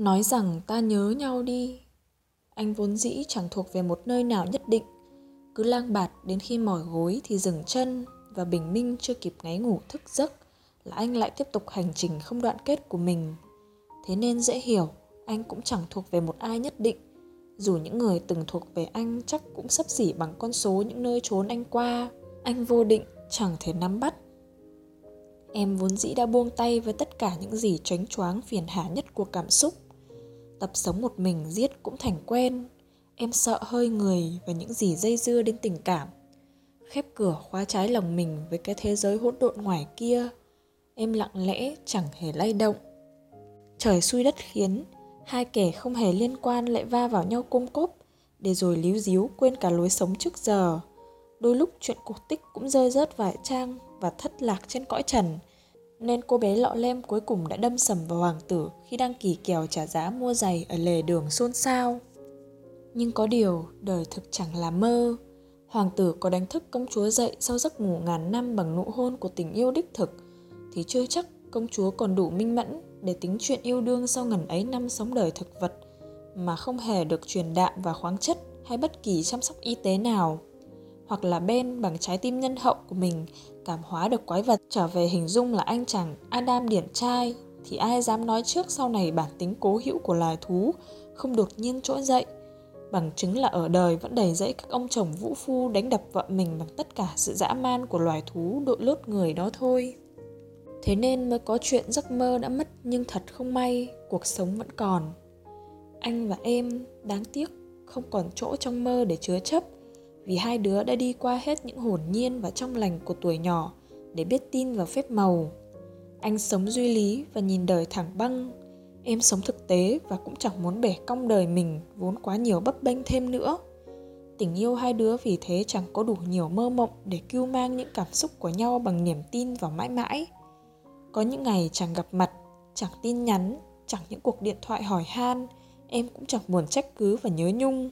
nói rằng ta nhớ nhau đi. Anh vốn dĩ chẳng thuộc về một nơi nào nhất định. Cứ lang bạt đến khi mỏi gối thì dừng chân và bình minh chưa kịp ngáy ngủ thức giấc là anh lại tiếp tục hành trình không đoạn kết của mình. Thế nên dễ hiểu, anh cũng chẳng thuộc về một ai nhất định. Dù những người từng thuộc về anh chắc cũng sắp xỉ bằng con số những nơi trốn anh qua. Anh vô định, chẳng thể nắm bắt. Em vốn dĩ đã buông tay với tất cả những gì choáng choáng phiền hà nhất của cảm xúc tập sống một mình giết cũng thành quen. Em sợ hơi người và những gì dây dưa đến tình cảm. Khép cửa khóa trái lòng mình với cái thế giới hỗn độn ngoài kia. Em lặng lẽ chẳng hề lay động. Trời xui đất khiến, hai kẻ không hề liên quan lại va vào nhau cung cốp, để rồi líu díu quên cả lối sống trước giờ. Đôi lúc chuyện cổ tích cũng rơi rớt vài trang và thất lạc trên cõi trần nên cô bé lọ lem cuối cùng đã đâm sầm vào hoàng tử khi đang kỳ kèo trả giá mua giày ở lề đường xôn xao. Nhưng có điều, đời thực chẳng là mơ. Hoàng tử có đánh thức công chúa dậy sau giấc ngủ ngàn năm bằng nụ hôn của tình yêu đích thực, thì chưa chắc công chúa còn đủ minh mẫn để tính chuyện yêu đương sau ngần ấy năm sống đời thực vật, mà không hề được truyền đạm và khoáng chất hay bất kỳ chăm sóc y tế nào hoặc là Ben bằng trái tim nhân hậu của mình, cảm hóa được quái vật, trở về hình dung là anh chàng Adam điển trai, thì ai dám nói trước sau này bản tính cố hữu của loài thú không đột nhiên trỗi dậy? Bằng chứng là ở đời vẫn đầy dẫy các ông chồng vũ phu đánh đập vợ mình bằng tất cả sự dã man của loài thú đội lốt người đó thôi. Thế nên mới có chuyện giấc mơ đã mất nhưng thật không may, cuộc sống vẫn còn. Anh và em, đáng tiếc, không còn chỗ trong mơ để chứa chấp vì hai đứa đã đi qua hết những hồn nhiên và trong lành của tuổi nhỏ để biết tin vào phép màu. Anh sống duy lý và nhìn đời thẳng băng. Em sống thực tế và cũng chẳng muốn bể cong đời mình vốn quá nhiều bấp bênh thêm nữa. Tình yêu hai đứa vì thế chẳng có đủ nhiều mơ mộng để kêu mang những cảm xúc của nhau bằng niềm tin vào mãi mãi. Có những ngày chẳng gặp mặt, chẳng tin nhắn, chẳng những cuộc điện thoại hỏi han, em cũng chẳng buồn trách cứ và nhớ nhung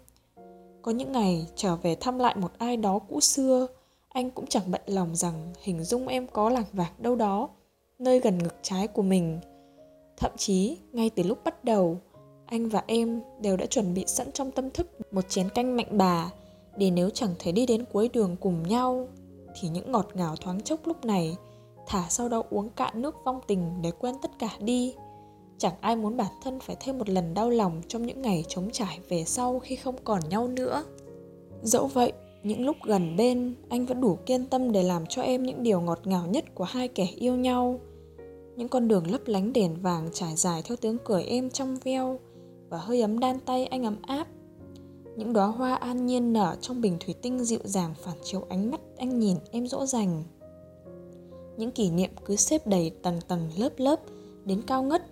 có những ngày trở về thăm lại một ai đó cũ xưa, anh cũng chẳng bận lòng rằng hình dung em có lạc vạc đâu đó, nơi gần ngực trái của mình. Thậm chí, ngay từ lúc bắt đầu, anh và em đều đã chuẩn bị sẵn trong tâm thức một chén canh mạnh bà để nếu chẳng thể đi đến cuối đường cùng nhau, thì những ngọt ngào thoáng chốc lúc này thả sau đó uống cạn nước vong tình để quên tất cả đi chẳng ai muốn bản thân phải thêm một lần đau lòng trong những ngày trống trải về sau khi không còn nhau nữa. Dẫu vậy, những lúc gần bên, anh vẫn đủ kiên tâm để làm cho em những điều ngọt ngào nhất của hai kẻ yêu nhau. Những con đường lấp lánh đèn vàng trải dài theo tiếng cười em trong veo và hơi ấm đan tay anh ấm áp. Những đóa hoa an nhiên nở trong bình thủy tinh dịu dàng phản chiếu ánh mắt anh nhìn em dỗ dành. Những kỷ niệm cứ xếp đầy tầng tầng lớp lớp đến cao ngất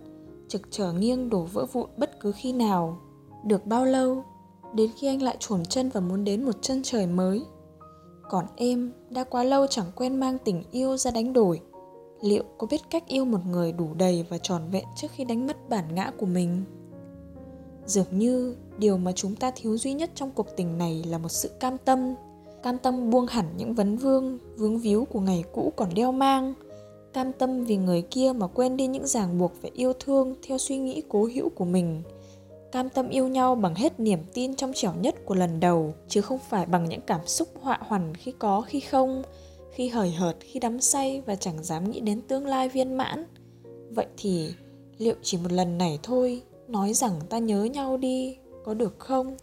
trực trở nghiêng đổ vỡ vụn bất cứ khi nào. Được bao lâu? Đến khi anh lại chuồn chân và muốn đến một chân trời mới. Còn em, đã quá lâu chẳng quen mang tình yêu ra đánh đổi. Liệu có biết cách yêu một người đủ đầy và tròn vẹn trước khi đánh mất bản ngã của mình? Dường như, điều mà chúng ta thiếu duy nhất trong cuộc tình này là một sự cam tâm. Cam tâm buông hẳn những vấn vương, vướng víu của ngày cũ còn đeo mang cam tâm vì người kia mà quên đi những ràng buộc về yêu thương theo suy nghĩ cố hữu của mình. Cam tâm yêu nhau bằng hết niềm tin trong trẻo nhất của lần đầu, chứ không phải bằng những cảm xúc họa hoằn khi có khi không, khi hời hợt, khi đắm say và chẳng dám nghĩ đến tương lai viên mãn. Vậy thì, liệu chỉ một lần này thôi, nói rằng ta nhớ nhau đi, có được không?